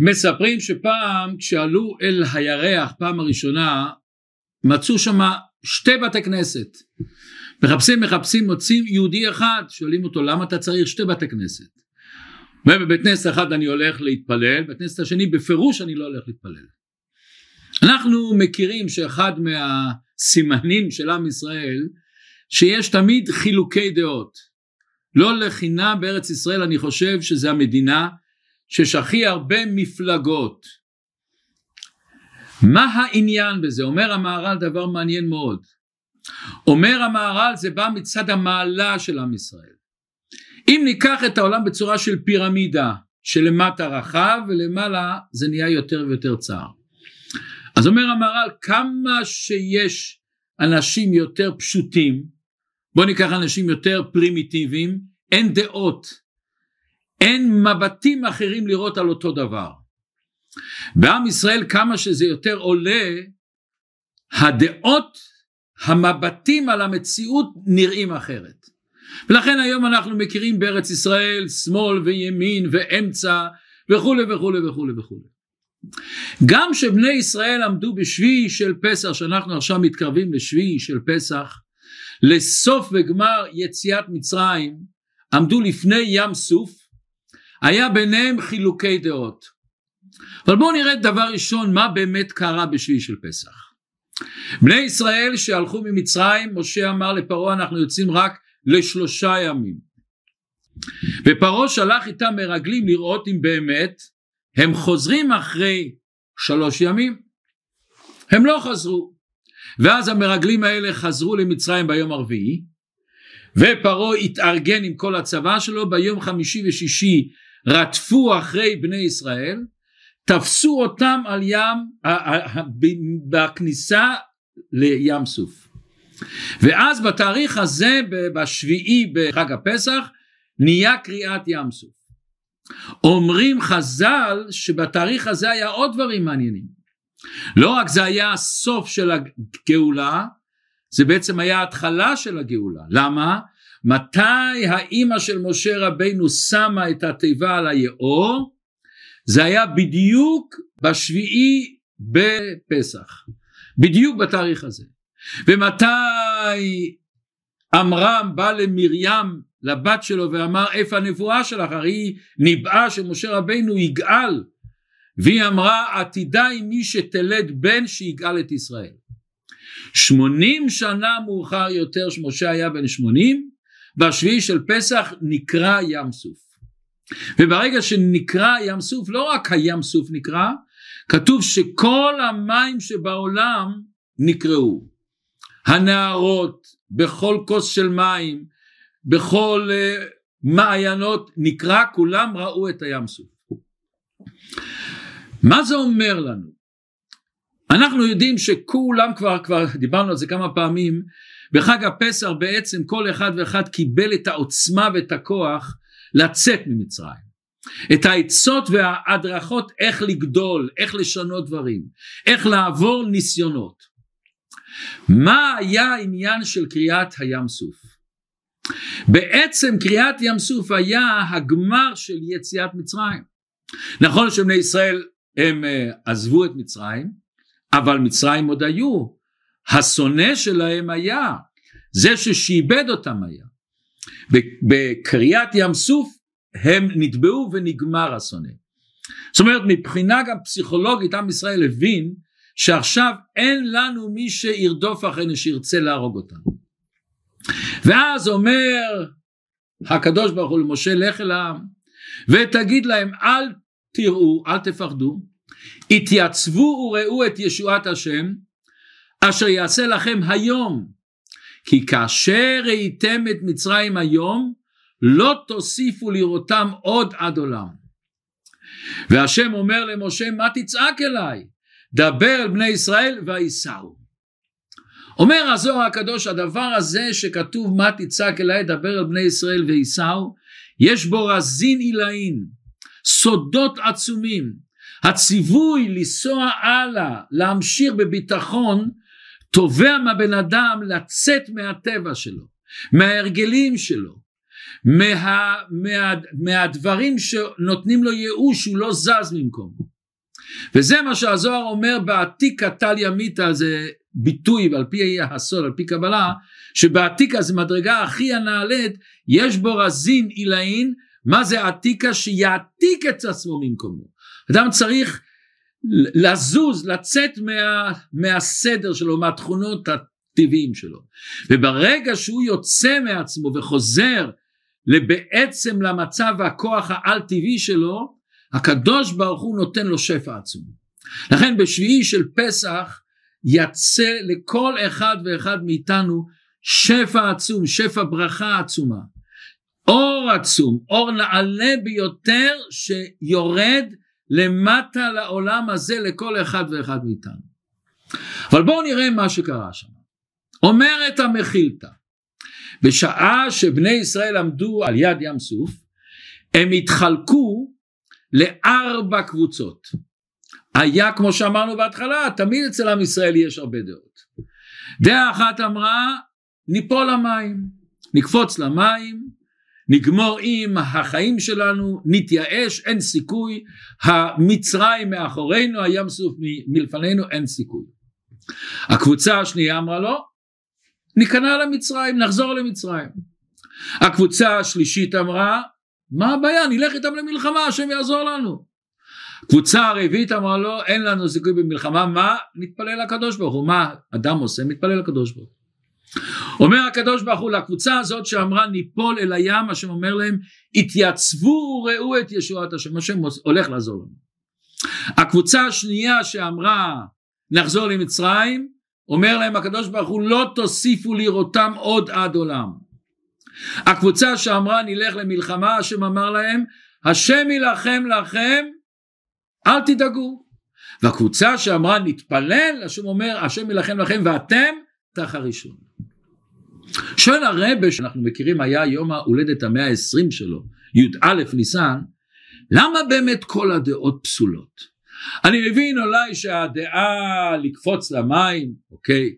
מספרים שפעם כשעלו אל הירח פעם הראשונה מצאו שם שתי בתי כנסת. מחפשים מחפשים מוצאים יהודי אחד. שואלים אותו למה אתה צריך שתי בתי כנסת? ובבית כנסת אחד אני הולך להתפלל בבית כנסת השני בפירוש אני לא הולך להתפלל. אנחנו מכירים שאחד מהסימנים של עם ישראל שיש תמיד חילוקי דעות. לא לחינם בארץ ישראל אני חושב שזה המדינה שיש הכי הרבה מפלגות. מה העניין בזה? אומר המהר"ל דבר מעניין מאוד. אומר המהר"ל זה בא מצד המעלה של עם ישראל. אם ניקח את העולם בצורה של פירמידה שלמטה רחב ולמעלה זה נהיה יותר ויותר צר. אז אומר המהר"ל כמה שיש אנשים יותר פשוטים בוא ניקח אנשים יותר פרימיטיביים אין דעות אין מבטים אחרים לראות על אותו דבר. בעם ישראל כמה שזה יותר עולה הדעות המבטים על המציאות נראים אחרת. ולכן היום אנחנו מכירים בארץ ישראל שמאל וימין ואמצע וכולי וכולי וכולי וכולי גם שבני ישראל עמדו בשביעי של פסח שאנחנו עכשיו מתקרבים לשביעי של פסח לסוף וגמר יציאת מצרים עמדו לפני ים סוף היה ביניהם חילוקי דעות. אבל בואו נראה דבר ראשון מה באמת קרה בשביעי של פסח. בני ישראל שהלכו ממצרים משה אמר לפרעה אנחנו יוצאים רק לשלושה ימים. ופרעה שלח איתם מרגלים לראות אם באמת הם חוזרים אחרי שלוש ימים. הם לא חזרו. ואז המרגלים האלה חזרו למצרים ביום הרביעי ופרעה התארגן עם כל הצבא שלו. ביום חמישי ושישי רדפו אחרי בני ישראל תפסו אותם על ים בכניסה לים סוף. ואז בתאריך הזה בשביעי בחג הפסח נהיה קריאת ים סוף. אומרים חז"ל שבתאריך הזה היה עוד דברים מעניינים. לא רק זה היה הסוף של הגאולה זה בעצם היה ההתחלה של הגאולה. למה? מתי האימא של משה רבינו שמה את התיבה על היאור? זה היה בדיוק בשביעי בפסח בדיוק בתאריך הזה. ומתי עמרם בא למרים לבת שלו ואמר איפה הנבואה שלך? הרי היא ניבאה שמשה רבינו יגאל. והיא אמרה עתידה היא מי שתלד בן שיגאל את ישראל. שמונים שנה מאוחר יותר שמשה היה בן שמונים בשביעי של פסח נקרא ים סוף. וברגע שנקרא ים סוף לא רק הים סוף נקרא כתוב שכל המים שבעולם נקראו. הנערות בכל כוס של מים בכל uh, מעיינות נקרא כולם ראו את הים סוף. מה זה אומר לנו? אנחנו יודעים שכולם כבר כבר דיברנו על זה כמה פעמים בחג הפסח בעצם כל אחד ואחד קיבל את העוצמה ואת הכוח לצאת ממצרים. את העצות וההדרכות איך לגדול איך לשנות דברים איך לעבור ניסיונות. מה היה העניין של קריאת הים סוף? בעצם קריאת ים סוף היה הגמר של יציאת מצרים. נכון שבני ישראל הם אה, עזבו את מצרים אבל מצרים עוד היו השונא שלהם היה זה ששיבד אותם היה. בקריאת ים סוף הם נתבעו ונגמר השונא. זאת אומרת מבחינה גם פסיכולוגית עם ישראל הבין שעכשיו אין לנו מי שירדוף אחרינו שירצה להרוג אותנו. ואז אומר הקדוש ברוך הוא למשה לך אל העם ותגיד להם אל תראו אל תפחדו התייצבו וראו את ישועת השם אשר יעשה לכם היום. כי כאשר ראיתם את מצרים היום לא תוסיפו לראותם עוד עד עולם. והשם אומר למשה מה תצעק אליי? דבר אל בני ישראל וייסעו אומר הזוהר הקדוש הדבר הזה שכתוב מה תצעק אליי? דבר אל בני ישראל וייסעו יש בו רזין עילאין סודות עצומים הציווי לנסוע הלאה להמשיך בביטחון תובע מהבן אדם לצאת מהטבע שלו מההרגלים שלו מה, מה, מהדברים שנותנים לו ייאוש הוא לא זז ממקומו וזה מה שהזוהר אומר בעתיקה טליה מיתא זה ביטוי על פי הסוד על פי קבלה שבעתיקה זה מדרגה הכי הנעלית יש בו רזין עילאין מה זה עתיקה? שיעתיק את עצמו ממקומו. אדם צריך לזוז לצאת מה, מהסדר שלו מהתכונות הטבעיים שלו. וברגע שהוא יוצא מעצמו וחוזר בעצם למצב והכוח העל טבעי שלו הקדוש ברוך הוא נותן לו שפע עצום. לכן בשביעי של פסח יצא לכל אחד ואחד מאיתנו שפע עצום שפע ברכה עצומה. אור עצום אור נעלה ביותר שיורד למטה לעולם הזה לכל אחד ואחד מאיתנו. אבל בואו נראה מה שקרה שם. אומרת המחילתא בשעה שבני ישראל עמדו על יד ים סוף הם התחלקו לארבע קבוצות. היה כמו שאמרנו בהתחלה תמיד אצל עם ישראל יש הרבה דעות. דעה אחת אמרה ניפול למים נקפוץ למים נגמור עם החיים שלנו נתייאש אין סיכוי. המצרים מאחורינו הים סוף מלפנינו אין סיכוי. הקבוצה השנייה אמרה לא ניכנע למצרים נחזור למצרים. הקבוצה השלישית אמרה מה הבעיה? נלך איתם למלחמה השם יעזור לנו. קבוצה הרביעית אמרה לו אין לנו סיכוי במלחמה. מה? נתפלל לקדוש ברוך הוא. מה? אדם עושה מתפלל לקדוש ברוך הוא אומר הקדוש ברוך הוא לקבוצה הזאת שאמרה ניפול אל הים השם אומר להם התייצבו וראו את ישועת השם השם הולך לעזור לנו. הקבוצה השנייה שאמרה נחזור למצרים אומר להם הקדוש ברוך הוא לא תוסיפו לראותם עוד עד עולם הקבוצה שאמרה נלך למלחמה השם אמר להם השם יילחם לכם אל תדאגו והקבוצה שאמרה נתפלל השם אומר השם יילחם לכם ואתם תח שואל הרבה שאנחנו מכירים היה יום ההולדת המאה העשרים שלו י"א ניסן למה באמת כל הדעות פסולות? אני מבין אולי שהדעה לקפוץ למים אוקיי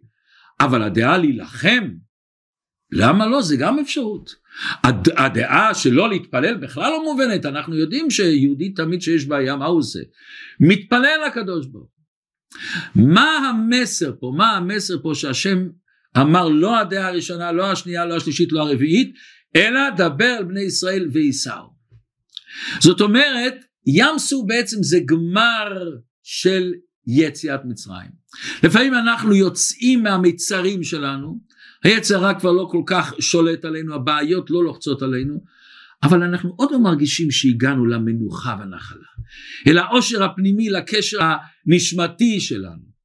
אבל הדעה להילחם למה לא? זה גם אפשרות. הד, הדעה שלא להתפלל בכלל לא מובנת. אנחנו יודעים שיהודי תמיד שיש בעיה מה הוא עושה? מתפלל לקדוש ברוך מה המסר פה? מה המסר פה שהשם אמר לא הדעה הראשונה לא השנייה לא השלישית לא הרביעית אלא דבר על בני ישראל וייסעו זאת אומרת ים סוף בעצם זה גמר של יציאת מצרים. לפעמים אנחנו יוצאים מהמצרים שלנו היצר הרע כבר לא כל כך שולט עלינו הבעיות לא לוחצות עלינו אבל אנחנו עוד לא מרגישים שהגענו למנוחה והנחלה אל העושר הפנימי לקשר הנשמתי שלנו.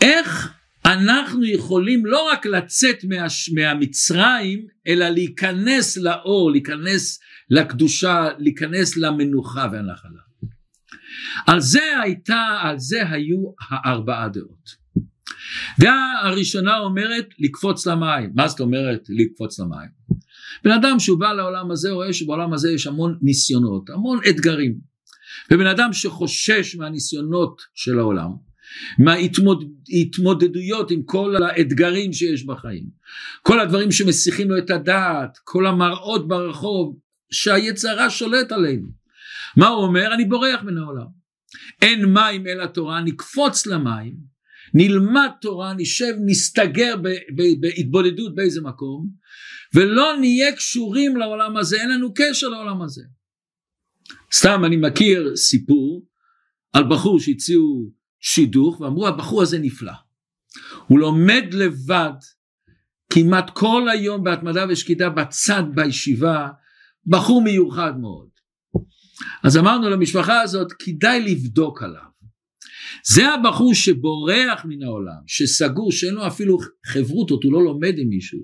איך אנחנו יכולים לא רק לצאת מה, מהמצרים אלא להיכנס לאור להיכנס לקדושה להיכנס למנוחה והנחלה. על זה הייתה על זה היו הארבעה דעות דעה הראשונה אומרת לקפוץ למים. מה זאת אומרת לקפוץ למים? בן אדם שהוא בא לעולם הזה רואה שבעולם הזה יש המון ניסיונות המון אתגרים. ובן אדם שחושש מהניסיונות של העולם מההתמודדויות עם כל האתגרים שיש בחיים. כל הדברים שמסיחים לו את הדעת כל המראות ברחוב שהיצרה שולט עלינו. מה הוא אומר? אני בורח מן העולם. אין מים אלא תורה נקפוץ למים נלמד תורה נשב נסתגר בהתבודדות באיזה מקום ולא נהיה קשורים לעולם הזה אין לנו קשר לעולם הזה. סתם אני מכיר סיפור על בחור שהציעו שידוך ואמרו הבחור הזה נפלא. הוא לומד לבד כמעט כל היום בהתמדה ושקידה בצד בישיבה בחור מיוחד מאוד. אז אמרנו למשפחה הזאת כדאי לבדוק עליו. זה הבחור שבורח מן העולם שסגור שאין לו אפילו חברותות הוא לא לומד עם מישהו.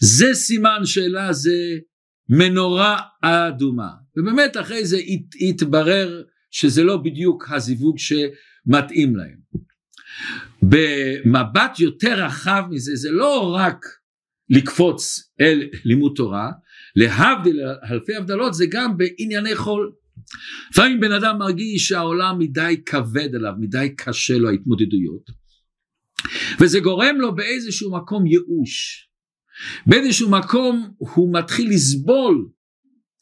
זה סימן שאלה זה מנורה אדומה. ובאמת אחרי זה התברר שזה לא בדיוק הזיווג שמתאים להם. במבט יותר רחב מזה זה לא רק לקפוץ אל לימוד תורה להבדיל אלפי הבדלות זה גם בענייני חול. לפעמים בן אדם מרגיש שהעולם מדי כבד עליו מדי קשה לו ההתמודדויות וזה גורם לו באיזשהו מקום ייאוש. באיזשהו מקום הוא מתחיל לסבול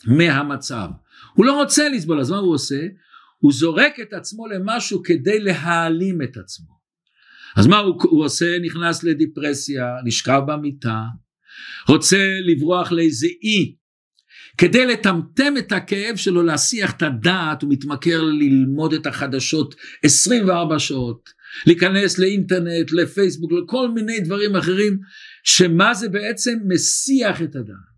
מהמצב. הוא לא רוצה לסבול אז מה הוא עושה הוא זורק את עצמו למשהו כדי להעלים את עצמו. אז מה הוא, הוא עושה? נכנס לדיפרסיה, נשכב במיטה, רוצה לברוח לאיזה אי, כדי לטמטם את הכאב שלו, להסיח את הדעת, הוא מתמכר ללמוד את החדשות 24 שעות, להיכנס לאינטרנט, לפייסבוק, לכל מיני דברים אחרים, שמה זה בעצם מסיח את הדעת.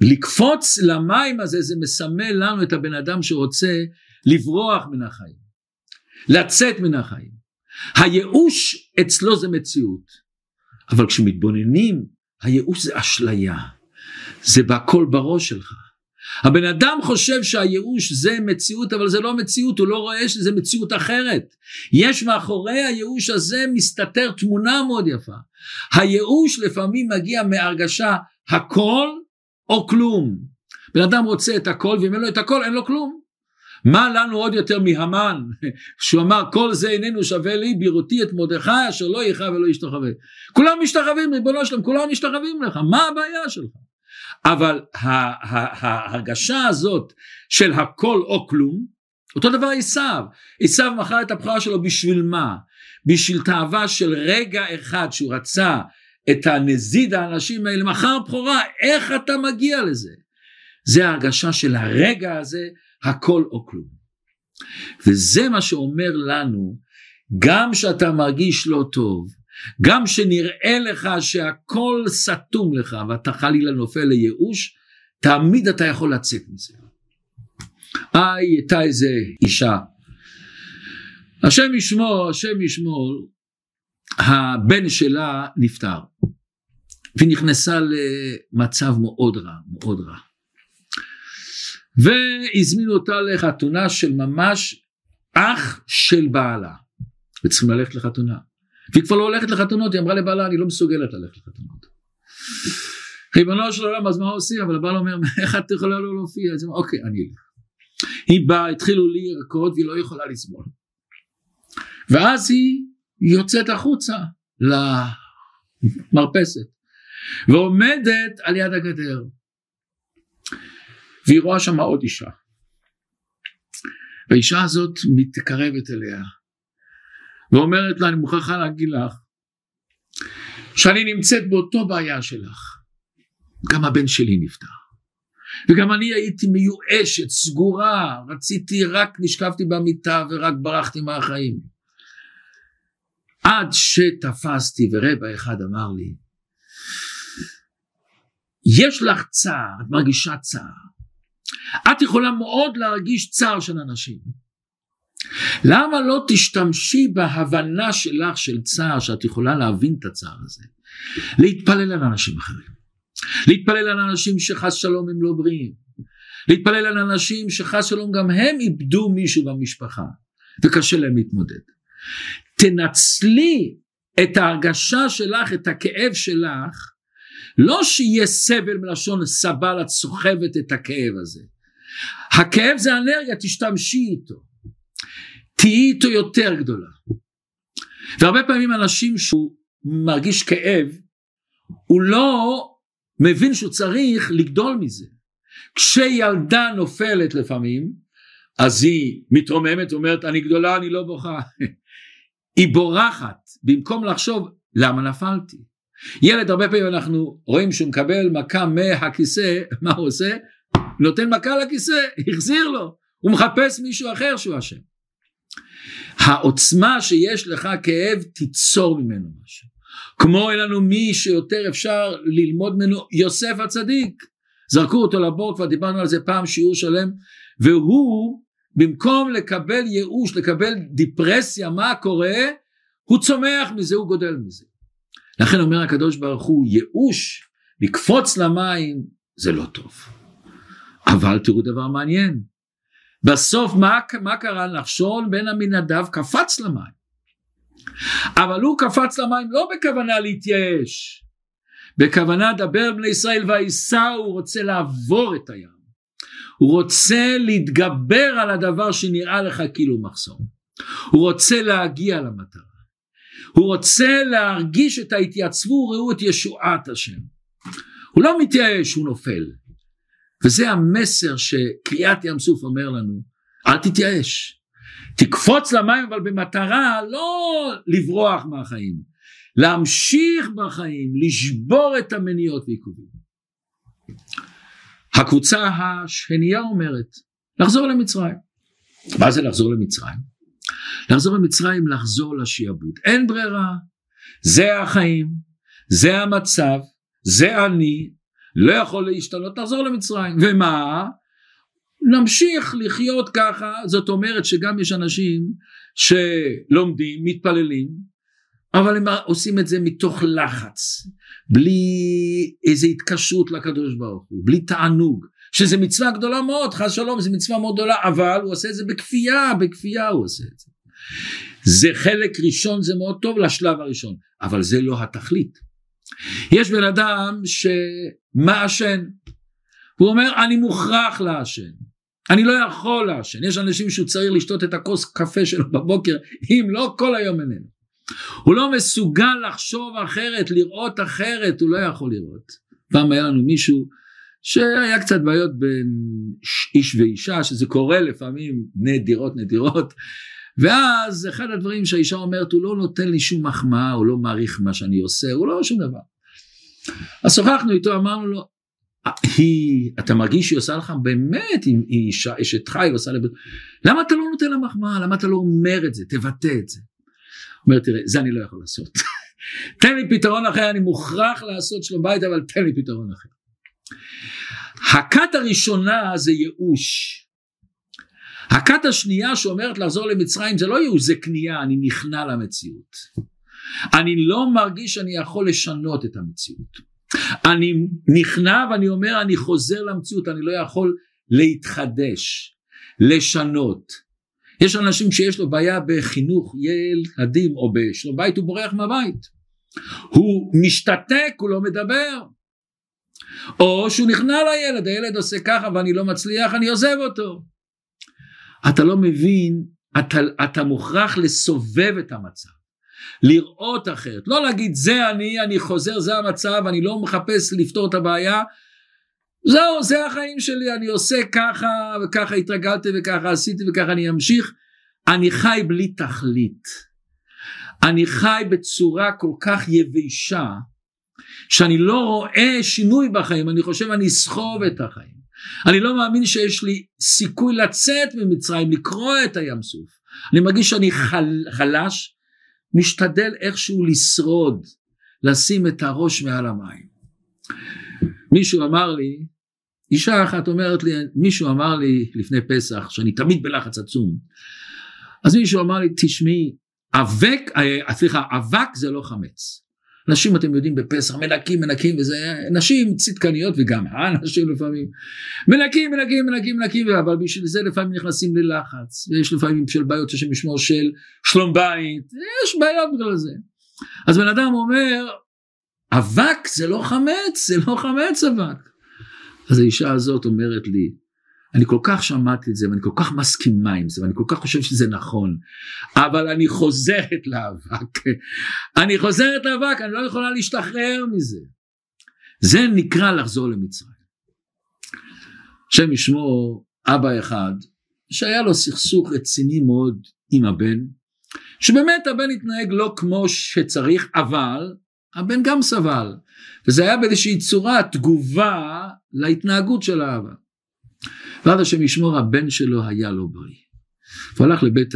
לקפוץ למים הזה זה מסמל לנו את הבן אדם שרוצה לברוח מן החיים, לצאת מן החיים. הייאוש אצלו זה מציאות, אבל כשמתבוננים הייאוש זה אשליה, זה בכל בראש שלך. הבן אדם חושב שהייאוש זה מציאות אבל זה לא מציאות הוא לא רואה שזה מציאות אחרת יש מאחורי הייאוש הזה מסתתר תמונה מאוד יפה הייאוש לפעמים מגיע מהרגשה הכל או כלום. בן אדם רוצה את הכל ואם אין לו את הכל אין לו כלום. מה לנו עוד יותר מהמן? שהוא אמר כל זה איננו שווה לי בראותי את מרדכי אשר לא יכאב ולא ישתחווה. כולם משתחווים ריבונו שלם כולם משתחווים לך. מה הבעיה שלך? אבל ההרגשה הזאת של הכל או כלום, אותו דבר עשיו, עשיו מכר את הבחירה שלו בשביל מה? בשביל תאווה של רגע אחד שהוא רצה את הנזיד האנשים האלה, מכר בכורה, איך אתה מגיע לזה? זה ההרגשה של הרגע הזה, הכל או כלום. וזה מה שאומר לנו, גם שאתה מרגיש לא טוב, גם שנראה לך שהכל סתום לך ואתה חלילה נופל לייאוש, תמיד אתה יכול לצאת מזה. היי, הייתה איזה אישה, השם ישמור, השם ישמור, הבן שלה נפטר, והיא נכנסה למצב מאוד רע, מאוד רע. והזמינו אותה לחתונה של ממש אח של בעלה, וצריכים ללכת לחתונה. והיא כבר לא הולכת לחתונות, היא אמרה לבעלה אני לא מסוגלת ללכת לחתונות. ריבונו של עולם אז מה עושים? אבל הבעל אומר איך את יכולה לא להופיע? אז היא אוקיי אני אלך. היא באה התחילו לי ירקות והיא לא יכולה לסבול. ואז היא יוצאת החוצה למרפסת ועומדת על יד הגדר והיא רואה שם עוד אישה. והאישה הזאת מתקרבת אליה ואומרת לה אני מוכרחה להגיד לך שאני נמצאת באותו בעיה שלך. גם הבן שלי נפטר. וגם אני הייתי מיואשת סגורה רציתי רק נשכבתי במיטה ורק ברחתי מהחיים עד שתפסתי ורבע אחד אמר לי יש לך צער את מרגישה צער. את יכולה מאוד להרגיש צער של אנשים. למה לא תשתמשי בהבנה שלך של צער שאת יכולה להבין את הצער הזה? להתפלל על אנשים אחרים. להתפלל על אנשים שחס שלום הם לא בריאים. להתפלל על אנשים שחס שלום גם הם איבדו מישהו במשפחה וקשה להם להתמודד תנצלי את ההרגשה שלך את הכאב שלך לא שיהיה סבל מלשון סבל את סוחבת את הכאב הזה הכאב זה אנרגיה תשתמשי איתו תהיי איתו יותר גדולה. והרבה פעמים אנשים שהוא מרגיש כאב, הוא לא מבין שהוא צריך לגדול מזה. כשילדה נופלת לפעמים, אז היא מתרוממת ואומרת אני גדולה אני לא בוכה. היא בורחת במקום לחשוב למה נפלתי. ילד הרבה פעמים אנחנו רואים שהוא מקבל מכה מהכיסא, מה הוא עושה? נותן מכה לכיסא, החזיר לו, הוא מחפש מישהו אחר שהוא אשם. העוצמה שיש לך כאב תיצור ממנו משהו. כמו אין לנו מי שיותר אפשר ללמוד ממנו יוסף הצדיק. זרקו אותו לבור כבר דיברנו על זה פעם שיעור שלם והוא במקום לקבל ייאוש לקבל דיפרסיה מה קורה הוא צומח מזה הוא גודל מזה. לכן אומר הקדוש ברוך הוא ייאוש לקפוץ למים זה לא טוב. אבל תראו דבר מעניין בסוף מה, מה קרה? נחשון בן עמינדב קפץ למים. אבל הוא קפץ למים לא בכוונה להתייאש, בכוונה דבר בני ישראל וייסע הוא רוצה לעבור את הים. הוא רוצה להתגבר על הדבר שנראה לך כאילו מחסום. הוא רוצה להגיע למטרה. הוא רוצה להרגיש את ההתייצבו ראו את ישועת השם. הוא לא מתייאש, הוא נופל. וזה המסר שקריאת ים סוף אומר לנו, אל תתייאש. תקפוץ למים אבל במטרה לא לברוח מהחיים, להמשיך בחיים, לשבור את המניעות ועיכובים. הקבוצה השנייה אומרת, לחזור למצרים. מה זה לחזור למצרים? לחזור למצרים, לחזור לשעבוד. אין ברירה, זה החיים, זה המצב, זה אני, לא יכול להשתנות, תחזור למצרים. ומה? נמשיך לחיות ככה, זאת אומרת שגם יש אנשים שלומדים, מתפללים, אבל הם עושים את זה מתוך לחץ, בלי איזה התקשרות לקדוש ברוך הוא, בלי תענוג, שזה מצווה גדולה מאוד, חס שלום, זו מצווה מאוד גדולה, אבל הוא עושה את זה בכפייה, בכפייה הוא עושה את זה. זה חלק ראשון, זה מאוד טוב לשלב הראשון, אבל זה לא התכלית. יש בן אדם שמעשן, הוא אומר אני מוכרח לעשן, אני לא יכול לעשן, יש אנשים שהוא צריך לשתות את הכוס קפה שלו בבוקר, אם לא כל היום איננו. הוא לא מסוגל לחשוב אחרת, לראות אחרת, הוא לא יכול לראות. פעם היה לנו מישהו שהיה קצת בעיות בין איש ואישה, שזה קורה לפעמים נדירות נדירות, ואז אחד הדברים שהאישה אומרת, הוא לא נותן לי שום מחמאה, הוא לא מעריך מה שאני עושה, הוא לא שום דבר. אז שוחחנו איתו, אמרנו לו, היא, אתה מרגיש שהיא עושה לך באמת, היא אישה, אשת חי, היא עושה לב... למה אתה לא נותן לה מחמאה? למה אתה לא אומר את זה? תבטא את זה. אומר, תראה, זה אני לא יכול לעשות. תן לי פתרון אחר, אני מוכרח לעשות שלום בית, אבל תן לי פתרון אחר. הכת הראשונה זה ייאוש. הכת השנייה שאומרת לחזור למצרים זה לא ייאוש, זה כניעה, אני נכנע למציאות. אני לא מרגיש שאני יכול לשנות את המציאות. אני נכנע ואני אומר אני חוזר למציאות, אני לא יכול להתחדש, לשנות. יש אנשים שיש לו בעיה בחינוך ילדים או בשלום בית הוא בורח מהבית. הוא משתתק, הוא לא מדבר. או שהוא נכנע לילד, הילד עושה ככה ואני לא מצליח, אני עוזב אותו. אתה לא מבין, אתה, אתה מוכרח לסובב את המצב. לראות אחרת, לא להגיד זה אני, אני חוזר, זה המצב, אני לא מחפש לפתור את הבעיה, זהו, זה החיים שלי, אני עושה ככה, וככה התרגלתי, וככה עשיתי, וככה אני אמשיך. אני חי בלי תכלית. אני חי בצורה כל כך יבשה, שאני לא רואה שינוי בחיים, אני חושב אני אסחוב את החיים. אני לא מאמין שיש לי סיכוי לצאת ממצרים, לקרוע את הים סוף. אני מרגיש שאני חל, חלש, משתדל איכשהו לשרוד, לשים את הראש מעל המים. מישהו אמר לי, אישה אחת אומרת לי, מישהו אמר לי לפני פסח, שאני תמיד בלחץ עצום, אז מישהו אמר לי, תשמעי, אבק, אה, סליחה, אבק זה לא חמץ. נשים אתם יודעים בפסח מנקים מנקים וזה נשים צדקניות וגם הנשים לפעמים. מנקים מנקים מנקים מנקים אבל בשביל זה לפעמים נכנסים ללחץ ויש לפעמים של בעיות של משמור של שלום בית יש בעיות בגלל זה. אז בן אדם אומר אבק זה לא חמץ זה לא חמץ אבק אז האישה הזאת אומרת לי אני כל כך שמעתי את זה ואני כל כך מסכימה עם זה ואני כל כך חושב שזה נכון אבל אני חוזרת לאבק. אני חוזרת לאבק אני לא יכולה להשתחרר מזה. זה נקרא לחזור למצרים. השם ישמור אבא אחד שהיה לו סכסוך רציני מאוד עם הבן שבאמת הבן התנהג לא כמו שצריך אבל הבן גם סבל וזה היה באיזושהי צורה תגובה להתנהגות של האבא ועד השם ישמור הבן שלו היה לא בריא. הוא הלך לבית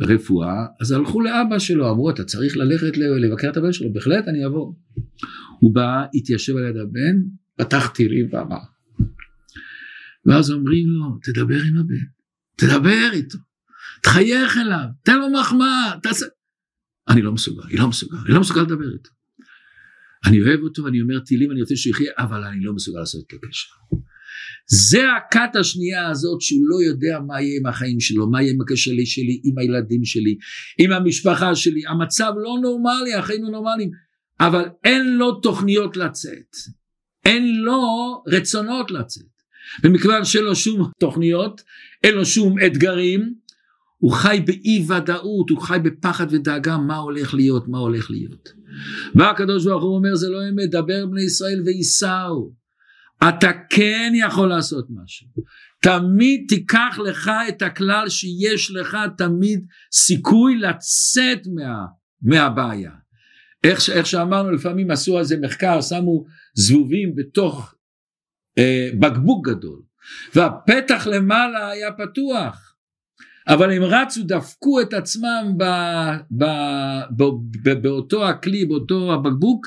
הרפואה אז הלכו לאבא שלו אמרו אתה צריך ללכת לבקר את הבן שלו בהחלט אני אבוא. הוא בא התיישב על יד הבן פתח טירים ואמר ואז אומרים לו תדבר עם הבן תדבר איתו תחייך אליו תן לו מחמאה תעשה אני לא מסוגל אני לא מסוגל אני לא מסוגל לדבר איתו אני אוהב אותו אני אומר תהילים אני רוצה שיחיה אבל אני לא מסוגל לעשות את הקשר. זה הכת השנייה הזאת שהוא לא יודע מה יהיה עם החיים שלו, מה יהיה עם הקשר שלי, עם הילדים שלי, עם המשפחה שלי, המצב לא נורמלי, החיים לא נורמליים, אבל אין לו תוכניות לצאת, אין לו רצונות לצאת, ומכיוון שאין לו שום תוכניות, אין לו שום אתגרים, הוא חי באי ודאות, הוא חי בפחד ודאגה מה הולך להיות, מה הולך להיות. בא הקדוש ברוך הוא אומר זה לא אמת, דבר בני ישראל וייסעו אתה כן יכול לעשות משהו. תמיד תיקח לך את הכלל שיש לך תמיד סיכוי לצאת מה, מהבעיה. איך, איך שאמרנו לפעמים עשו על זה מחקר, שמו זבובים בתוך אה, בקבוק גדול והפתח למעלה היה פתוח אבל הם רצו דפקו את עצמם ב, ב, ב, ב, באותו הכלי באותו הבקבוק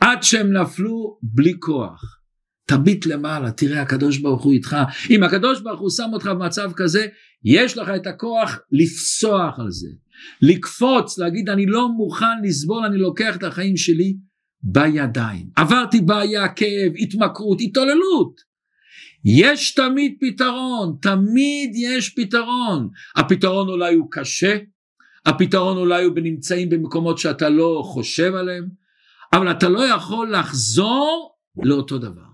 עד שהם נפלו בלי כוח. תביט למעלה תראה הקדוש ברוך הוא איתך. אם הקדוש ברוך הוא שם אותך במצב כזה יש לך את הכוח לפסוח על זה. לקפוץ להגיד אני לא מוכן לסבול אני לוקח את החיים שלי בידיים. עברתי בעיה כאב התמכרות התעוללות יש תמיד פתרון תמיד יש פתרון. הפתרון אולי הוא קשה הפתרון אולי הוא נמצאים במקומות שאתה לא חושב עליהם אבל אתה לא יכול לחזור לאותו דבר.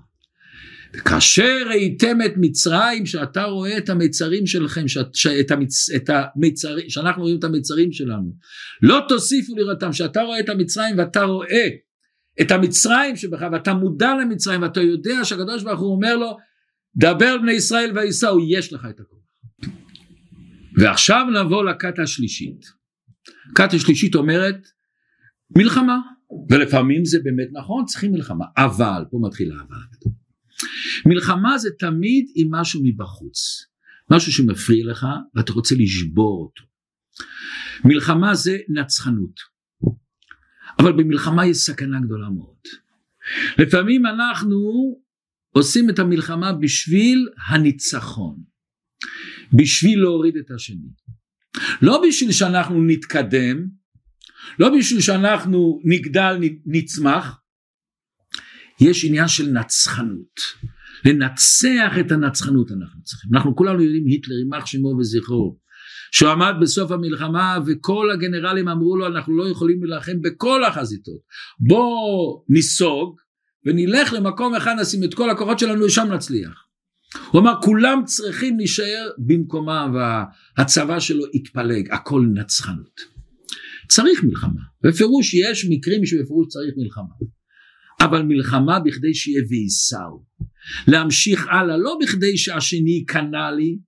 כאשר ראיתם את מצרים שאתה רואה את המיצרים שלכם שאת, שאת המצ, את המיצרים, שאנחנו רואים את המיצרים שלנו לא תוסיפו לראותם שאתה רואה את המצרים ואתה רואה את המצרים שבך ואתה מודע למצרים ואתה יודע שהקדוש ברוך הוא אומר לו דבר בני ישראל וייסעו יש לך את הכוח. ועכשיו נבוא לכת השלישית. כת השלישית אומרת מלחמה. ולפעמים זה באמת נכון צריכים מלחמה. אבל פה מתחילה אבל מלחמה זה תמיד עם משהו מבחוץ, משהו שמפריע לך ואתה רוצה לשבור אותו. מלחמה זה נצחנות, אבל במלחמה יש סכנה גדולה מאוד. לפעמים אנחנו עושים את המלחמה בשביל הניצחון, בשביל להוריד את השני. לא בשביל שאנחנו נתקדם, לא בשביל שאנחנו נגדל, נצמח, יש עניין של נצחנות. לנצח את הנצחנות אנחנו צריכים. אנחנו כולנו יודעים היטלר, יימח שמו וזכרו, שהוא עמד בסוף המלחמה וכל הגנרלים אמרו לו אנחנו לא יכולים להילחם בכל החזיתות. בוא ניסוג ונלך למקום אחד נשים את כל הכוחות שלנו ושם נצליח. הוא אמר כולם צריכים להישאר במקומם והצבא שלו יתפלג, הכל נצחנות. צריך מלחמה, בפירוש יש מקרים שבפירוש צריך מלחמה. אבל מלחמה בכדי שיהיה וייסעו. להמשיך הלאה, לא בכדי שהשני ייכנע לי,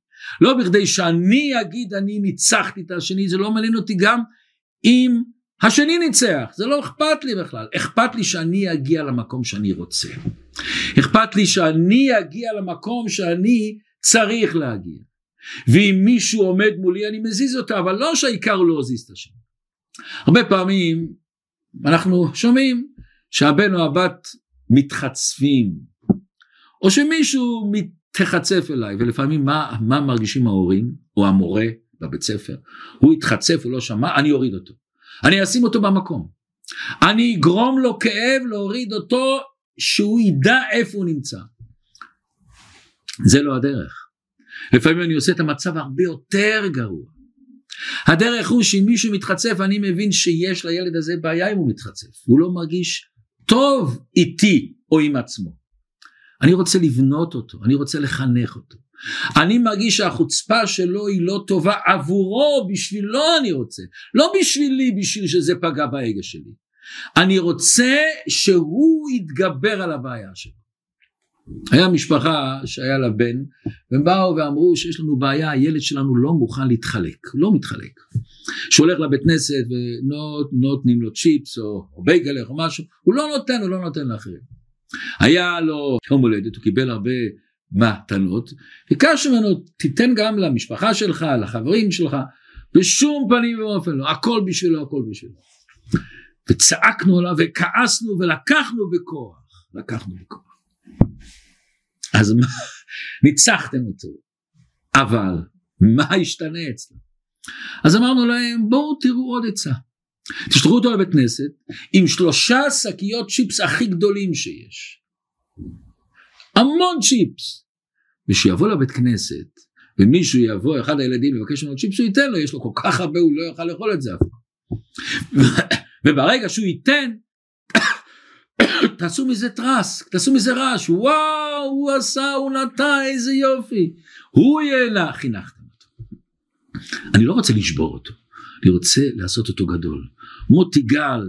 לא בכדי שאני אגיד אני ניצחתי את השני, זה לא מעניין אותי גם אם השני ניצח, זה לא אכפת לי בכלל, אכפת לי שאני אגיע למקום שאני רוצה. אכפת לי שאני אגיע למקום שאני צריך להגיע. ואם מישהו עומד מולי אני מזיז אותו, אבל לא שהעיקר לא להזיז את השני. הרבה פעמים אנחנו שומעים שהבן או הבת מתחצפים, או שמישהו מתחצף אליי, ולפעמים מה, מה מרגישים ההורים, או המורה בבית ספר, הוא התחצף, הוא לא שמע, אני אוריד אותו. אני אשים אותו במקום. אני אגרום לו כאב להוריד אותו, שהוא ידע איפה הוא נמצא. זה לא הדרך. לפעמים אני עושה את המצב הרבה יותר גרוע. הדרך הוא שאם מישהו מתחצף אני מבין שיש לילד הזה בעיה אם הוא מתחצף, הוא לא מרגיש טוב איתי או עם עצמו. אני רוצה לבנות אותו, אני רוצה לחנך אותו. אני מרגיש שהחוצפה שלו היא לא טובה עבורו, בשבילו אני רוצה. לא בשבילי, בשביל שזה פגע באגו שלי. אני רוצה שהוא יתגבר על הבעיה שלו. היה משפחה שהיה לה בן, והם באו ואמרו שיש לנו בעיה, הילד שלנו לא מוכן להתחלק, לא מתחלק. שהולך לבית כנסת ונותנים לו צ'יפס או, או בייגלך או משהו, הוא לא נותן, הוא לא נותן לאחרים. היה לו יום הולדת, הוא קיבל הרבה מתנות, ביקשנו ממנו, תיתן גם למשפחה שלך, לחברים שלך, בשום פנים ואופן לא, הכל בשבילו, הכל בשבילו. וצעקנו עליו וכעסנו ולקחנו בכוח, לקחנו בכוח. אז מה, ניצחתם אותו, אבל מה השתנה אצלו? אז אמרנו להם בואו תראו עוד עצה. תשלחו אותו לבית כנסת עם שלושה שקיות צ'יפס הכי גדולים שיש. המון צ'יפס. ושיבוא לבית כנסת ומישהו יבוא אחד הילדים יבקש ממנו צ'יפס הוא ייתן לו יש לו כל כך הרבה הוא לא יוכל לאכול את זה אף. וברגע שהוא ייתן תעשו מזה טרס, תעשו מזה רעש, וואו, הוא עשה, הוא נתן, איזה יופי. הוא ייהנה, חינכתם אותו. אני לא רוצה לשבור אותו, אני רוצה לעשות אותו גדול. מוטי גל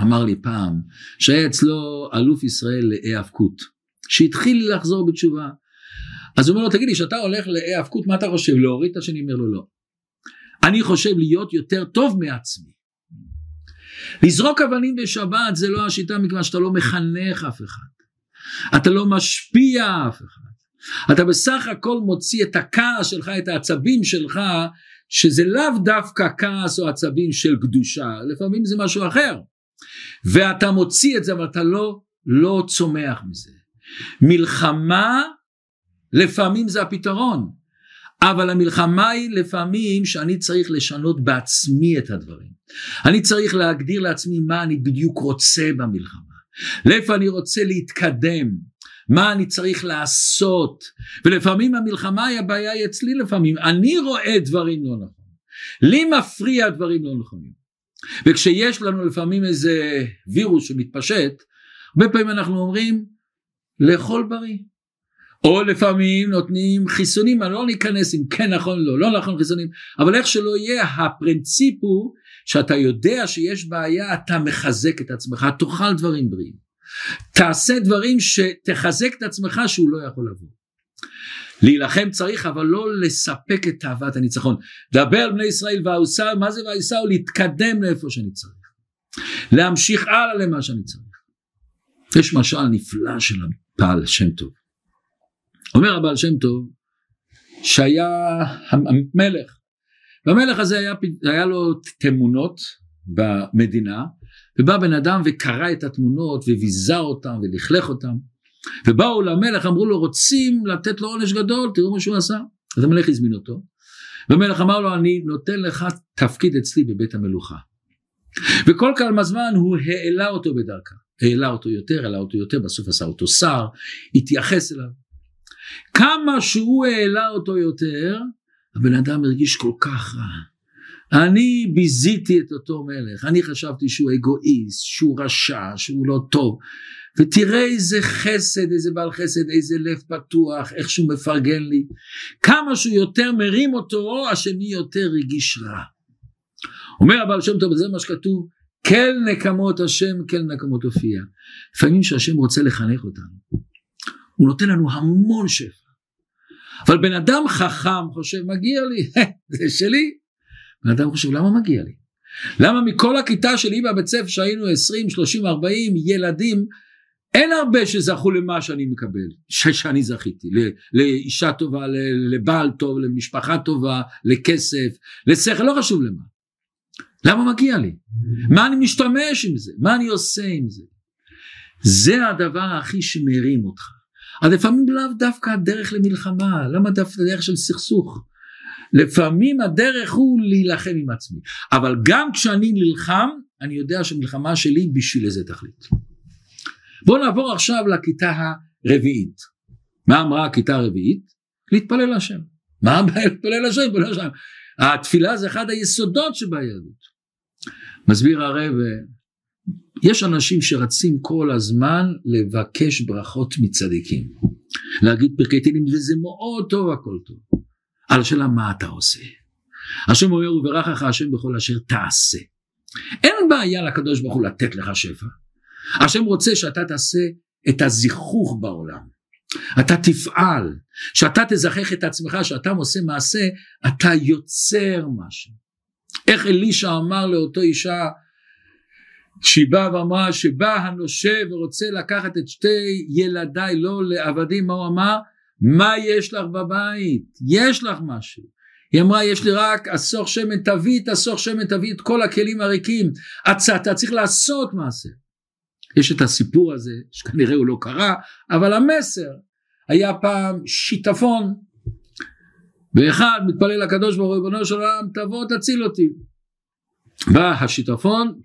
אמר לי פעם, שהיה אצלו אלוף ישראל להיאבקות, שהתחיל לחזור בתשובה. אז הוא אומר לו תגיד לי כשאתה הולך להיאבקות מה אתה חושב להוריד את השני אומר לו לא. אני חושב להיות יותר טוב מעצמי. לזרוק אבנים בשבת זה לא השיטה מכיוון שאתה לא מחנך אף אחד. אתה לא משפיע אף אחד. אתה בסך הכל מוציא את הכעס שלך, את העצבים שלך, שזה לאו דווקא כעס או עצבים של קדושה, לפעמים זה משהו אחר. ואתה מוציא את זה, אבל אתה לא, לא צומח מזה. מלחמה, לפעמים זה הפתרון. אבל המלחמה היא לפעמים שאני צריך לשנות בעצמי את הדברים. אני צריך להגדיר לעצמי מה אני בדיוק רוצה במלחמה. לאיפה אני רוצה להתקדם. מה אני צריך לעשות ולפעמים המלחמה היא הבעיה היא אצלי לפעמים אני רואה דברים לא נכונים לי מפריע דברים לא נכונים וכשיש לנו לפעמים איזה וירוס שמתפשט הרבה פעמים אנחנו אומרים לאכול בריא או לפעמים נותנים חיסונים, אני לא ניכנס אם כן נכון לא, לא נכון חיסונים, אבל איך שלא יהיה, הפרינציפ הוא שאתה יודע שיש בעיה, אתה מחזק את עצמך, תאכל דברים בריאים. תעשה דברים שתחזק את עצמך שהוא לא יכול לבוא. להילחם צריך אבל לא לספק את תאוות הניצחון. דבר על בני ישראל והאוסר, מה זה והאוסר? להתקדם לאיפה שאני צריך. להמשיך הלאה למה שאני צריך. יש משל נפלא של הבעל שם טוב. אומר הבעל שם טוב שהיה המלך. והמלך הזה היה, היה לו תמונות במדינה ובא בן אדם וקרא את התמונות וביזה אותם ולכלך אותם. ובאו למלך אמרו לו רוצים לתת לו עונש גדול? תראו מה שהוא עשה. אז המלך הזמין אותו. והמלך אמר לו אני נותן לך תפקיד אצלי בבית המלוכה. וכל כמה זמן הוא העלה אותו בדרכה העלה אותו יותר העלה אותו יותר בסוף עשה אותו שר התייחס אליו כמה שהוא העלה אותו יותר הבן אדם הרגיש כל כך רע אני ביזיתי את אותו מלך, אני חשבתי שהוא אגואיסט, שהוא רשע, שהוא לא טוב, ותראה איזה חסד, איזה בעל חסד, איזה לב פתוח, איך שהוא מפרגן לי. כמה שהוא יותר מרים אותו, השני יותר רגיש רע. אומר הבעל שם טוב, זה מה שכתוב, כל נקמות השם, כל נקמות הופיע. לפעמים שהשם רוצה לחנך אותנו, הוא נותן לנו המון שפע. אבל בן אדם חכם חושב, מגיע לי, זה שלי, בן אדם חושב למה מגיע לי? למה מכל הכיתה שלי בבית ספר שהיינו 20, 30, 40 ילדים אין הרבה שזכו למה שאני מקבל, שאני זכיתי, לאישה טובה, לבעל טוב, למשפחה טובה, לכסף, לשכל, לא חשוב למה. למה מגיע לי? מה אני משתמש עם זה? מה אני עושה עם זה? זה הדבר הכי שמרים אותך. אז לפעמים לאו דווקא הדרך למלחמה, למה דווקא הדרך של סכסוך? לפעמים הדרך הוא להילחם עם עצמי אבל גם כשאני נלחם אני יודע שמלחמה שלי בשביל איזה תכלית. בואו נעבור עכשיו לכיתה הרביעית. מה אמרה הכיתה הרביעית? להתפלל להשם. מה הבעיה להתפלל להשם? התפילה זה אחד היסודות שביהדות. מסביר הרב יש אנשים שרצים כל הזמן לבקש ברכות מצדיקים להגיד פרקי תהילים וזה מאוד טוב הכל טוב על השאלה מה אתה עושה. השם אומר וברכך השם בכל אשר תעשה. אין בעיה לקדוש ברוך הוא לתת לך שפע. השם רוצה שאתה תעשה את הזיכוך בעולם. אתה תפעל, שאתה תזכח את עצמך, שאתה עושה מעשה, אתה יוצר משהו. איך אלישע אמר לאותו אישה שהיא באה ואמרה שבא הנושה ורוצה לקחת את שתי ילדיי לא לעבדים, מה הוא אמר? מה יש לך בבית? יש לך משהו. היא אמרה יש לי רק אסוך שמן תביא את אסוך שמן תביא את כל הכלים הריקים אתה, אתה צריך לעשות מעשה. יש את הסיפור הזה שכנראה הוא לא קרה אבל המסר היה פעם שיטפון ואחד מתפלל לקדוש ברוך הוא ריבונו של עולם תבוא תציל אותי. בא השיטפון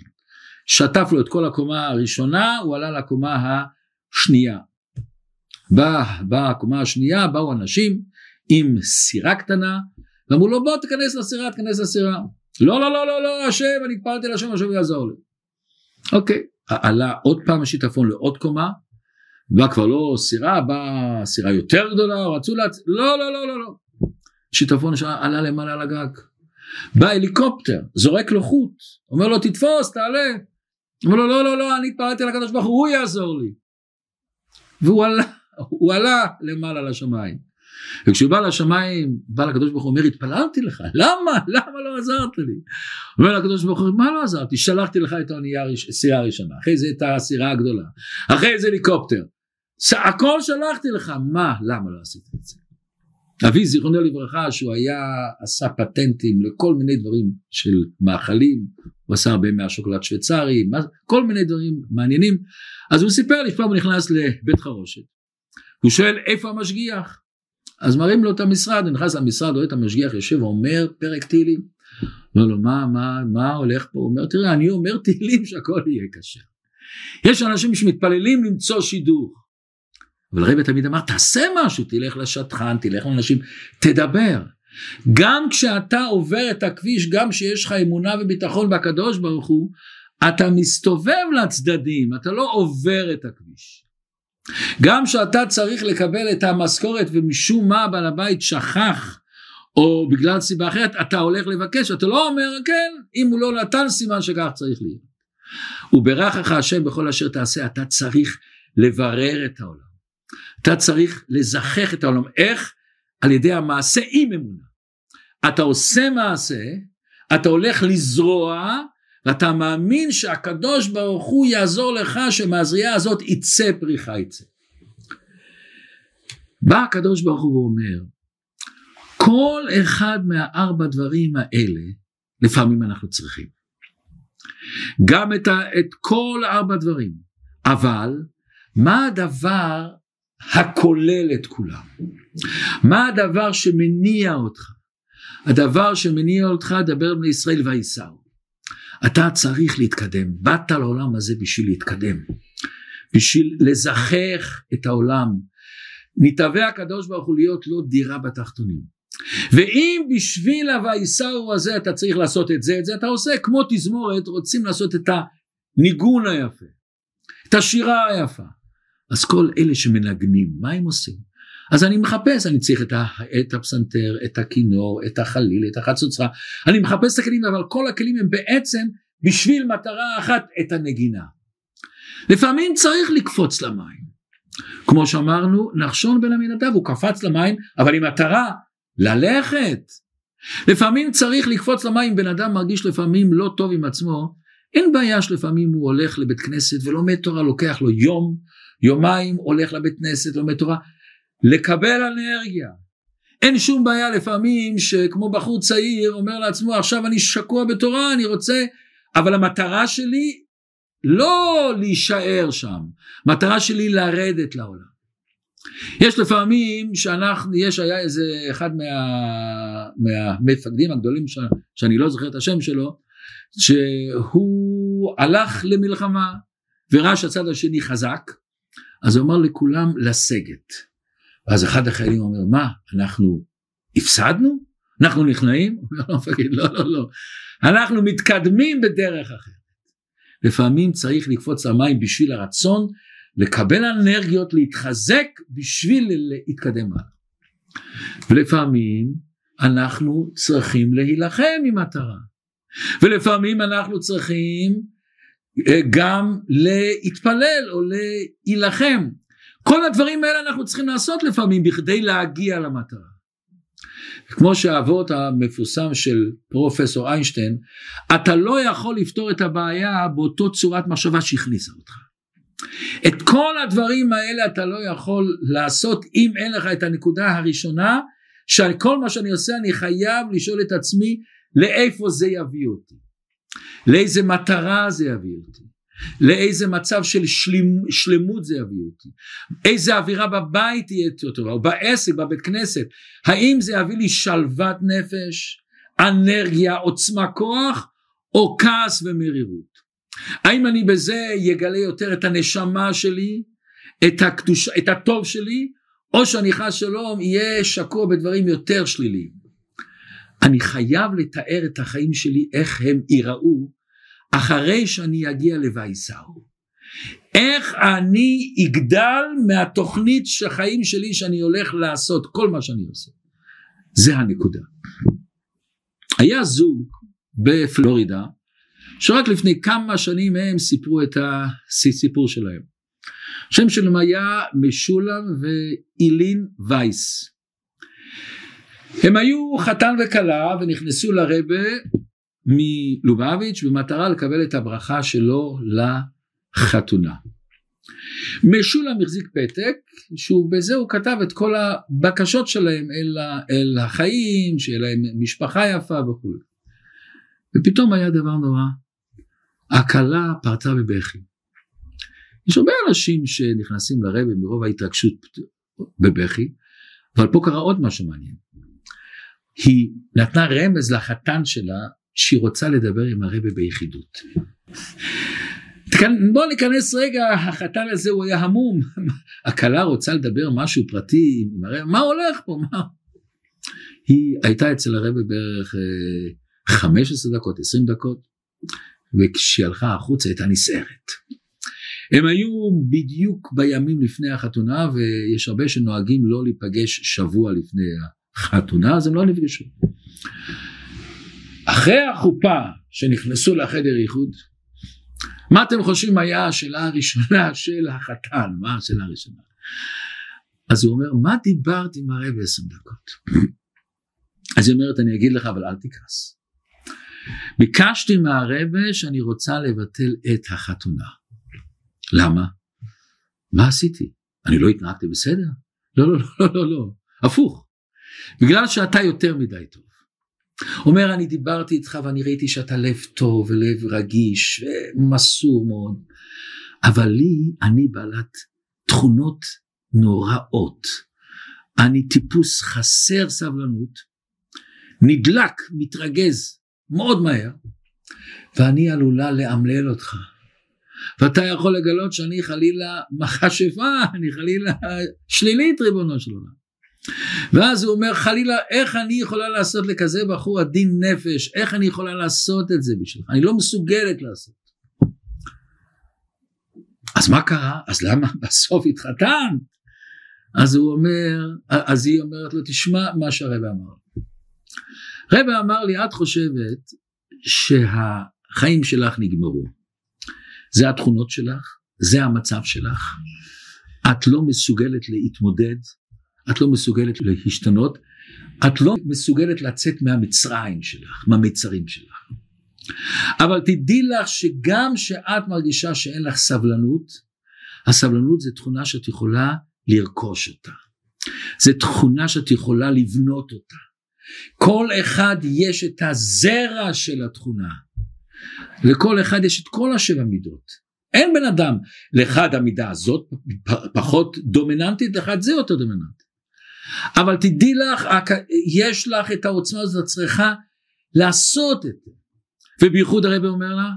שטף לו את כל הקומה הראשונה הוא עלה לקומה השנייה באה בא הקומה השנייה, באו אנשים עם סירה קטנה, ואמרו לו בוא תיכנס לסירה, תיכנס לסירה. לא, לא, לא, לא, לא, השם, אני התפללתי להשם, השם יעזור לי. אוקיי, עלה עוד פעם השיטפון לעוד קומה, בא כבר לא סירה, באה סירה יותר גדולה, רצו להצ... לא, לא, לא, לא, לא. שיטפון עלה למעלה על הגג. בא הליקופטר, זורק לו חוט, אומר לו תתפוס, תעלה. אומר לו לא, לא, לא, אני התפללתי לקדוש ברוך הוא, הוא יעזור לי. והוא עלה הוא עלה למעלה לשמיים. וכשהוא בא לשמיים, בא לקדוש ברוך הוא אומר, התפללתי לך, למה? למה לא עזרת לי? אומר לקדוש ברוך הוא, מה לא עזרתי? שלחתי לך את הסירה הראשונה, אחרי זה את הסירה הגדולה, אחרי זה הליקופטר, הכל שלחתי לך, מה? למה לא עשית את זה? אבי זיכרונו לברכה שהוא היה עשה פטנטים לכל מיני דברים של מאכלים הוא עשה הרבה מהשוקולד שוויצרי כל מיני דברים מעניינים. אז הוא סיפר לי פעם הוא נכנס לבית חרושת הוא שואל איפה המשגיח? אז מראים לו את המשרד הוא נכנס למשרד רואה את המשגיח יושב ואומר פרק תהילים. אומר לו מה מה מה הולך פה? הוא אומר תראה אני אומר תהילים שהכל יהיה קשה יש אנשים שמתפללים למצוא שידוך אבל הרבי תמיד אמר תעשה משהו תלך לשטחן תלך לאנשים תדבר. גם כשאתה עובר את הכביש גם כשיש לך אמונה וביטחון בקדוש ברוך הוא אתה מסתובב לצדדים אתה לא עובר את הכביש. גם כשאתה צריך לקבל את המשכורת ומשום מה בעל הבית שכח או בגלל סיבה אחרת אתה הולך לבקש אתה לא אומר כן אם הוא לא נתן סימן שכך צריך להיות. וברכך השם בכל אשר תעשה אתה צריך לברר את העולם אתה צריך לזכח את העולם. איך? על ידי המעשה עם אמונה. אתה עושה מעשה, אתה הולך לזרוע, ואתה מאמין שהקדוש ברוך הוא יעזור לך שמהזריעה הזאת יצא פריחה יצא. בא הקדוש ברוך הוא ואומר, כל אחד מהארבע דברים האלה, לפעמים אנחנו צריכים. גם את, ה, את כל ארבע דברים, אבל מה הדבר הכולל את כולם. מה הדבר שמניע אותך? הדבר שמניע אותך, דבר בני ישראל וייסעו. אתה צריך להתקדם, באת לעולם הזה בשביל להתקדם, בשביל לזכך את העולם. נתהווה הקדוש ברוך הוא להיות לו דירה בתחתונים. ואם בשביל הווייסעו הזה אתה צריך לעשות את זה, את זה אתה עושה כמו תזמורת, רוצים לעשות את הניגון היפה, את השירה היפה. אז כל אלה שמנגנים, מה הם עושים? אז אני מחפש, אני צריך את, ה, את הפסנתר, את הכינור, את החליל, את החצוצרה, אני מחפש את הכלים, אבל כל הכלים הם בעצם בשביל מטרה אחת, את הנגינה. לפעמים צריך לקפוץ למים. כמו שאמרנו, נחשון בן עמינדב, הוא קפץ למים, אבל עם מטרה, ללכת. לפעמים צריך לקפוץ למים, בן אדם מרגיש לפעמים לא טוב עם עצמו, אין בעיה שלפעמים הוא הולך לבית כנסת ולומד תורה, לוקח לו יום, יומיים הולך לבית כנסת, לומד תורה, לקבל אנרגיה. אין שום בעיה לפעמים שכמו בחור צעיר אומר לעצמו עכשיו אני שקוע בתורה אני רוצה אבל המטרה שלי לא להישאר שם מטרה שלי לרדת לעולם. יש לפעמים שאנחנו יש היה איזה אחד מה, מהמפקדים הגדולים ש, שאני לא זוכר את השם שלו שהוא הלך למלחמה וראה שהצד השני חזק אז הוא אמר לכולם לסגת. ואז אחד החיילים אומר, מה, אנחנו הפסדנו? אנחנו נכנעים? הוא אומר למפקד, לא, לא, לא. אנחנו מתקדמים בדרך אחרת. לפעמים צריך לקפוץ למים בשביל הרצון, לקבל אנרגיות, להתחזק בשביל להתקדם הלאה. ולפעמים אנחנו צריכים להילחם עם מטרה. ולפעמים אנחנו צריכים גם להתפלל או להילחם. כל הדברים האלה אנחנו צריכים לעשות לפעמים בכדי להגיע למטרה. כמו שהאבות המפורסם של פרופסור איינשטיין, אתה לא יכול לפתור את הבעיה באותו צורת מחשבה שהכניסה אותך. את כל הדברים האלה אתה לא יכול לעשות אם אין לך את הנקודה הראשונה, שכל מה שאני עושה אני חייב לשאול את עצמי לאיפה זה יביא אותי. לאיזה מטרה זה יביא אותי, לאיזה מצב של שלמ, שלמות זה יביא אותי, איזה אווירה בבית תהיה יותר טובה, או בעסק, בבית כנסת, האם זה יביא לי שלוות נפש, אנרגיה, עוצמה, כוח, או כעס ומרירות. האם אני בזה יגלה יותר את הנשמה שלי, את, הקדוש, את הטוב שלי, או שאני חס שלום יהיה שקוע בדברים יותר שליליים. אני חייב לתאר את החיים שלי איך הם ייראו אחרי שאני אגיע לווייסאו. איך אני אגדל מהתוכנית החיים שלי שאני הולך לעשות כל מה שאני עושה. זה הנקודה. היה זוג בפלורידה שרק לפני כמה שנים הם סיפרו את הסיפור שלהם. השם שלהם היה משולם ואילין וייס. הם היו חתן וכלה ונכנסו לרבה מלובביץ' במטרה לקבל את הברכה שלו לחתונה. משולם החזיק פתק שבזה הוא כתב את כל הבקשות שלהם אל, אל החיים, שיהיה להם משפחה יפה וכו'. ופתאום היה דבר נורא, הכלה פרצה בבכי. יש הרבה אנשים שנכנסים לרבה מרוב ההתרגשות בבכי, אבל פה קרה עוד משהו מעניין. היא נתנה רמז לחתן שלה שהיא רוצה לדבר עם הרבה ביחידות. בוא ניכנס רגע, החתן הזה הוא היה המום, הכלה רוצה לדבר משהו פרטי עם הרבה, מה הולך פה, מה? היא הייתה אצל הרבה בערך 15 אה, דקות, 20 דקות, וכשהיא הלכה החוצה הייתה נסערת. הם היו בדיוק בימים לפני החתונה ויש הרבה שנוהגים לא להיפגש שבוע לפני החתונה אז הם לא נפגשו. אחרי החופה שנכנסו לחדר איחוד מה אתם חושבים היה השאלה הראשונה של החתן מה השאלה הראשונה אז הוא אומר מה דיברת עם הרב עשר דקות אז היא אומרת אני אגיד לך אבל אל תכעס ביקשתי מהרבה שאני רוצה לבטל את החתונה למה? מה עשיתי? אני לא התנהגתי בסדר? לא, לא, לא, לא, לא, הפוך. בגלל שאתה יותר מדי טוב. אומר, אני דיברתי איתך ואני ראיתי שאתה לב טוב ולב רגיש ומסור מאוד, אבל לי, אני בעלת תכונות נוראות. אני טיפוס חסר סבלנות, נדלק, מתרגז מאוד מהר, ואני עלולה לאמלל אותך. ואתה יכול לגלות שאני חלילה מכשפה, אני חלילה שלילית ריבונו של עולם. ואז הוא אומר חלילה איך אני יכולה לעשות לכזה בחור עדין נפש, איך אני יכולה לעשות את זה בשבילך, אני לא מסוגלת לעשות. אז מה קרה? אז למה בסוף התחתן? אז הוא אומר, אז היא אומרת לו תשמע מה שהרבא אמר. רבא אמר לי את חושבת שהחיים שלך נגמרו. זה התכונות שלך, זה המצב שלך. את לא מסוגלת להתמודד, את לא מסוגלת להשתנות, את לא מסוגלת לצאת מהמצרים שלך, מהמצרים שלך. אבל תדעי לך שגם שאת מרגישה שאין לך סבלנות, הסבלנות זה תכונה שאת יכולה לרכוש אותה. זה תכונה שאת יכולה לבנות אותה. כל אחד יש את הזרע של התכונה. לכל אחד יש את כל השבע מידות. אין בן אדם, לאחד המידה הזאת פחות דומיננטית, לאחד זה יותר דומיננטי. אבל תדעי לך, יש לך את העוצמה הזאת, את צריכה לעשות את זה. ובייחוד הרב אומר לה,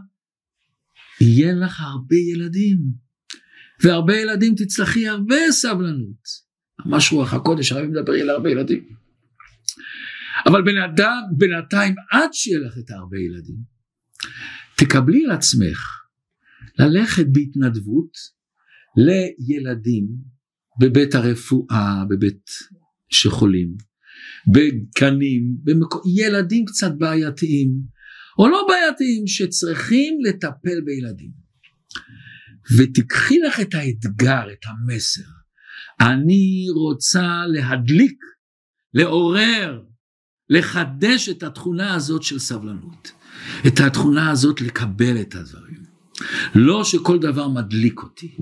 יהיה לך הרבה ילדים, והרבה ילדים תצטרכי הרבה סבלנות. ממש רוח הקודש, הרב מדבר על הרבה ילדים. אבל בן אדם, בינתיים עד שיהיה לך את הרבה ילדים, תקבלי על עצמך ללכת בהתנדבות לילדים בבית הרפואה, בבית שחולים, בגנים, במקו... ילדים קצת בעייתיים, או לא בעייתיים, שצריכים לטפל בילדים. ותיקחי לך את האתגר, את המסר. אני רוצה להדליק, לעורר, לחדש את התכונה הזאת של סבלנות. את התכונה הזאת לקבל את הדברים. לא שכל דבר מדליק אותי.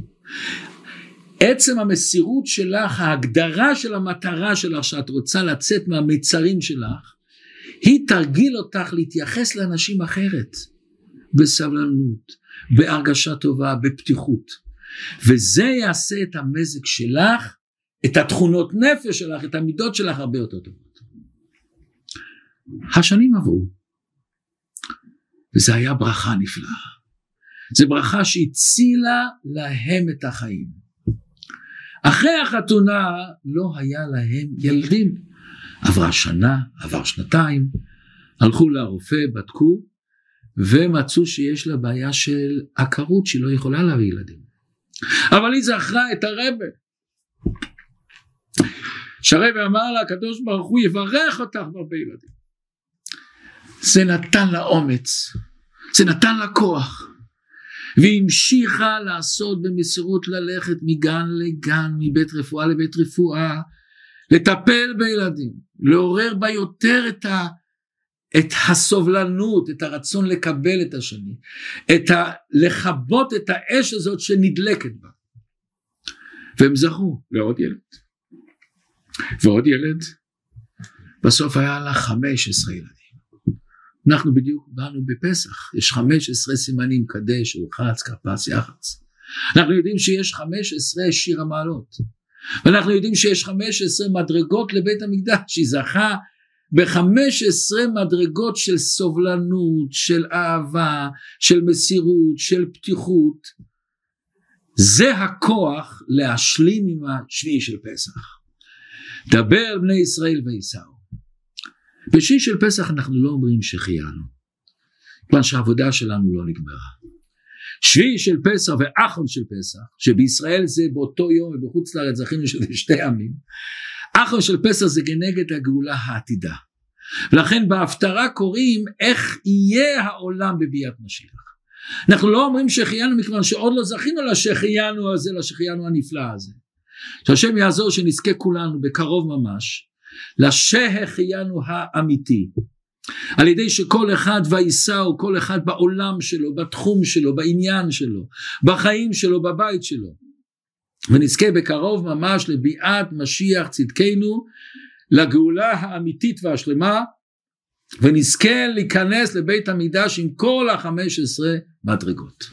עצם המסירות שלך, ההגדרה של המטרה שלך שאת רוצה לצאת מהמיצרים שלך, היא תרגיל אותך להתייחס לאנשים אחרת, בסבלנות, בהרגשה טובה, בפתיחות. וזה יעשה את המזג שלך, את התכונות נפש שלך, את המידות שלך הרבה יותר טובות. השנים עברו. וזו היה ברכה נפלאה. זו ברכה שהצילה להם את החיים. אחרי החתונה לא היה להם ילדים. עברה שנה, עבר שנתיים, הלכו לרופא, בדקו, ומצאו שיש לה בעיה של עקרות שהיא לא יכולה להביא ילדים. אבל היא זכרה את הרבה. שהרבה אמר לה הקדוש ברוך הוא יברך אותך בהרבה ילדים. זה נתן לה אומץ, זה נתן לה כוח. והמשיכה לעשות במסירות ללכת מגן לגן, מבית רפואה לבית רפואה, לטפל בילדים, לעורר בה יותר את, ה, את הסובלנות, את הרצון לקבל את השני, את ה, לכבות את האש הזאת שנדלקת בה. והם זכו לעוד ילד. ועוד ילד, בסוף היה לה 15 ילדים. אנחנו בדיוק באנו בפסח, יש 15 סימנים, קדש, רוחץ, כרפס, יחץ. אנחנו יודעים שיש 15 שיר המעלות. ואנחנו יודעים שיש 15 מדרגות לבית המקדש, שהיא זכה ב-15 מדרגות של סובלנות, של אהבה, של מסירות, של פתיחות. זה הכוח להשלים עם השביעי של פסח. דבר בני ישראל וייסעו. בשביעי של פסח אנחנו לא אומרים שהחיינו, כיוון שהעבודה שלנו לא נגמרה. שביעי של פסח ואחרון של פסח, שבישראל זה באותו יום ובחוץ לארץ זכינו שזה שתי עמים, אחרון של פסח זה כנגד הגאולה העתידה. ולכן בהפטרה קוראים איך יהיה העולם בביאת משיח. אנחנו לא אומרים שהחיינו מכיוון שעוד לא זכינו לשחיינו הזה, לשחיינו הנפלא הזה. שהשם יעזור שנזכה כולנו בקרוב ממש לשהחיינו האמיתי. על ידי שכל אחד ויישאו, כל אחד בעולם שלו, בתחום שלו, בעניין שלו, בחיים שלו, בבית שלו. ונזכה בקרוב ממש לביאת משיח צדקנו, לגאולה האמיתית והשלמה, ונזכה להיכנס לבית המקדש עם כל החמש עשרה מדרגות.